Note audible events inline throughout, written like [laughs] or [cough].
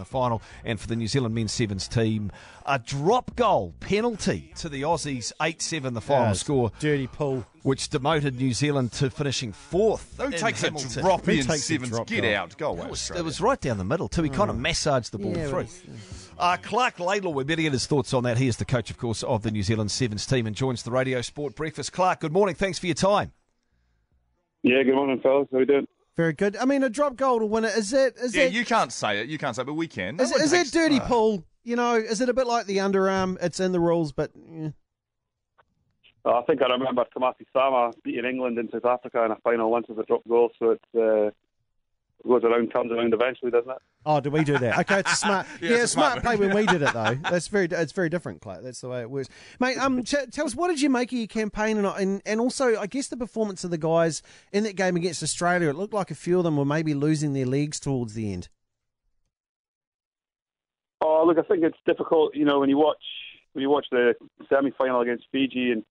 the final, and for the New Zealand men's sevens team, a drop goal penalty to the Aussies, 8 7 the final Yeah, score, Dirty pull. which demoted New Zealand to finishing fourth. Who in takes a drop in takes sevens? drop Get goal? out. Go away, It was, it was right down the middle too. He kind of massaged the ball Yeah, through. Uh, Clark Laidlaw, we're better get his thoughts on that. He is the coach, of course, of the New Zealand Sevens team and joins the Radio Sport Breakfast. Clark, good morning. Thanks for your time. Yeah, good morning, fellas. How are you doing? Very good. I mean, a drop goal to win it. Is it? Is yeah, it? you can't say it. You can't say it, but we can. No is, one is it takes- dirty uh, pull? You know, is it a bit like the underarm? It's in the rules, but yeah. Uh, I think I remember Tomasi Cama beating England in South Africa in a final once as a drop goal, so it's. uh, goes around, comes around eventually, doesn't it? oh, do we do that? Okay, it's a [laughs] smart. Yeah, yeah, it's a smart, smart play when we did it though. [laughs] That's very. It's very different, Clark. That's the way it works, mate. Um, t- tell us what did you make of your campaign, and, and and also I guess the performance of the guys in that game against Australia. It looked like a few of them were maybe losing their legs towards the end. Oh, look, I think it's difficult, you know, when you watch when you watch the semi-final against Fiji and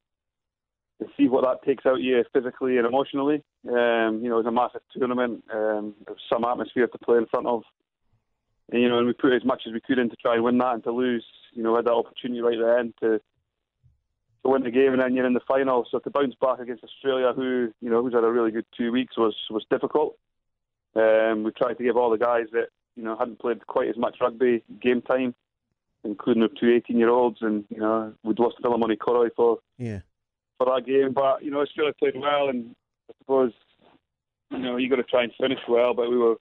to see what that takes out of you physically and emotionally. Um, you know, it was a massive tournament. Um, was some atmosphere to play in front of. And, you know, and we put as much as we could in to try and win that and to lose, you know, had that opportunity right at the end to to win the game and then you're in the final. So to bounce back against Australia, who, you know, who's had a really good two weeks was was difficult. Um, we tried to give all the guys that, you know, hadn't played quite as much rugby game time, including the two 18 year olds and, you know, we'd lost Vilimoni Koroi for Yeah. for that game. But you know, Australia played well, and I suppose you know you got to try and finish well. But we were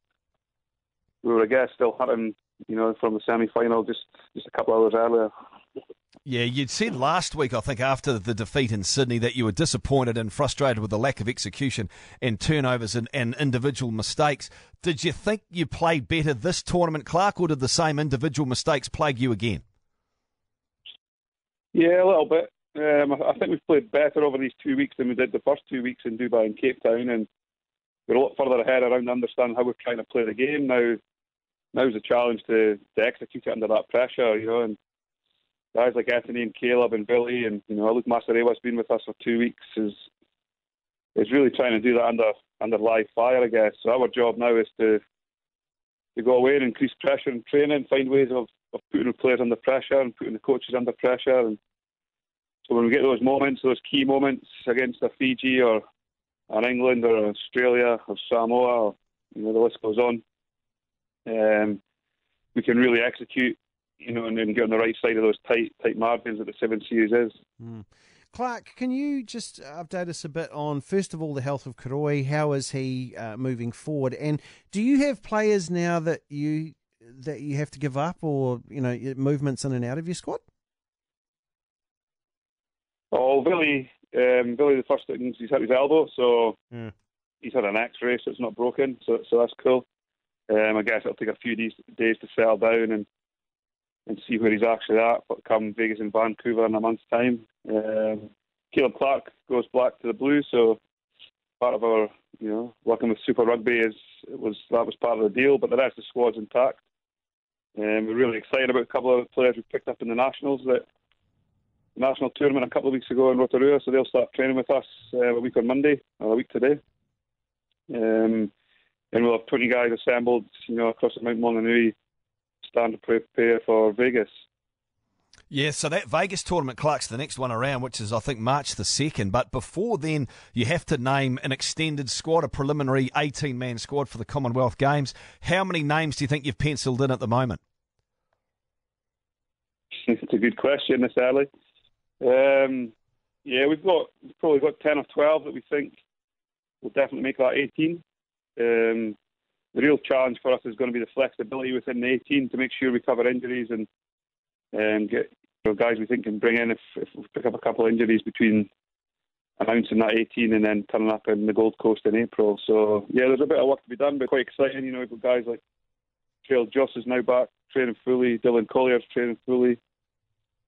we were, I guess, still hunting. You know, from the semi final just just a couple of hours earlier. Yeah, you'd said last week, I think, after the defeat in Sydney, that you were disappointed and frustrated with the lack of execution and turnovers and, and individual mistakes. Did you think you played better this tournament, Clark, or did the same individual mistakes plague you again? Yeah, a little bit. Um, I think we've played better over these two weeks than we did the first two weeks in Dubai and Cape Town, and we're a lot further ahead around understanding how we're trying to play the game now. Now's the challenge to, to execute it under that pressure, you know. And guys like Anthony and Caleb and Billy, and you know, Luke Masirewa's been with us for two weeks, is is really trying to do that under under live fire, I guess. So our job now is to to go away and increase pressure and training, find ways of, of putting the players under pressure and putting the coaches under pressure and so when we get those moments, those key moments against a Fiji or an England or Australia or Samoa, or, you know, the list goes on, um, we can really execute, you know, and then get on the right side of those tight tight margins that the Seven Series is. Clark, can you just update us a bit on, first of all, the health of Koroi? How is he uh, moving forward? And do you have players now that you that you have to give up, or you know, movements in and out of your squad? Oh, Billy, um, Billy, the first thing he's had his elbow, so Yeah. he's had an X-ray, so it's not broken, so so that's cool. Um, I guess it'll take a few days, days to settle down and and see where he's actually at. But come Vegas and Vancouver in a month's time, um, Caleb Clark goes black to the Blues, so part of our you know working with Super Rugby is was that was part of the deal, but the rest of the squad's intact. Um, we're really excited about a couple of players we picked up in the nationals that national tournament a couple of weeks ago in Rotorua, so they'll start training with us uh, a week on Monday, or a week today. Um, and we'll have 20 guys assembled, you know, across the Mount Maunganui, stand to prepare for Vegas. Yeah, so that Vegas tournament, Clark's the next one around, which is, I think, March the 2nd. But before then, you have to name an extended squad, a preliminary 18 man squad for the Commonwealth Games. How many names do you think you've penciled in at the moment? [laughs] it's a good question this early. Um, yeah, we've got probably got 10 or 12 that we think will definitely make that 18. Um, the real challenge for us is going to be the flexibility within the 18 to make sure we cover injuries and and get you know, guys we think can bring in if, if we pick up a couple of injuries between announcing that 18 and then turning up in the Gold Coast in April. So yeah, there's a bit of work to be done, but quite exciting. You know, we've got guys like Trael Joass is now back training fully, Dylan Collier's training fully.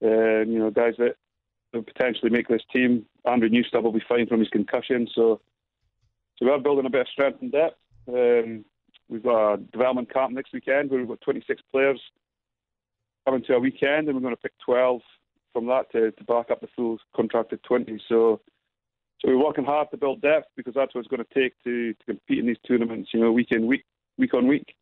Um, you know, guys that potentially make this team. Andrew Knewstubb will be fine from his concussion, so so we are building a bit of strength and depth. Um, we've got a development camp next weekend where we've got 26 players coming to a weekend, and we're going to pick 12 from that to, to back up the full contracted 20. So, so we're working hard to build depth because that's what it's going to take to, to compete in these tournaments. You know, week in week, week on week.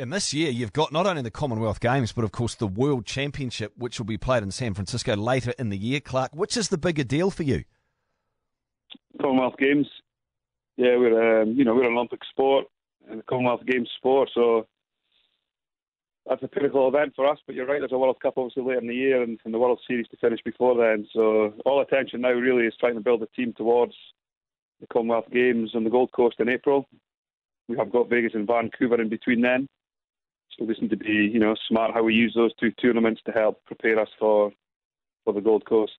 And this year, you've got not only the Commonwealth Games, but of course the World Championship, which will be played in San Francisco later in the year. Clark, which is the bigger deal for you? Commonwealth Games. Yeah, we're um, you know we're an Olympic sport and the Commonwealth Games sport, so that's a pinnacle event for us. But you're right, there's a World Cup obviously later in the year and, and the World Series to finish before then. So all attention now really is trying to build a team towards the Commonwealth Games on the Gold Coast in April. We have got Vegas and Vancouver in between then. We just need to be, you know, smart how we use those two tournaments to help prepare us for for the Gold Coast.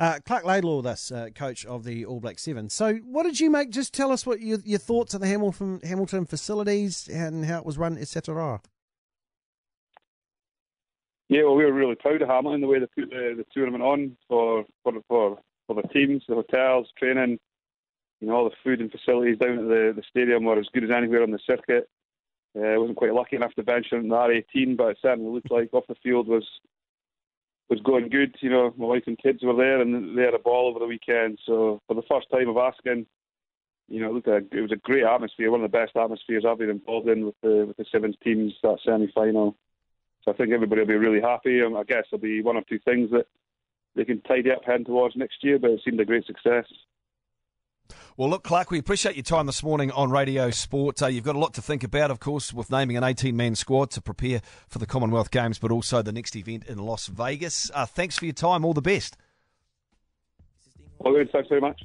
Uh, Clark Laidlaw with us, uh, coach of the All Black Seven. So, what did you make? Just tell us what your, your thoughts on the Hamilton Hamilton facilities and how it was run, etc. Yeah, well, we were really proud of Hamilton the way they put the, the tournament on for for for for the teams, the hotels, training. You know, all the food and facilities down at the, the stadium were as good as anywhere on the circuit. Uh, I wasn't quite lucky enough to bench in the R18, but it certainly looked like off the field was was going good. You know, my wife and kids were there, and they had a ball over the weekend. So for the first time of asking, you know, it, like it was a great atmosphere, one of the best atmospheres I've been involved in with the with the sevens teams that semi final. So I think everybody will be really happy. And I guess there'll be one or two things that they can tidy up heading towards next year, but it seemed a great success. Well, look, Clark, we appreciate your time this morning on Radio Sport. Uh, you've got a lot to think about, of course, with naming an 18 man squad to prepare for the Commonwealth Games, but also the next event in Las Vegas. Uh, thanks for your time. All the best. Well, good. Thanks very much.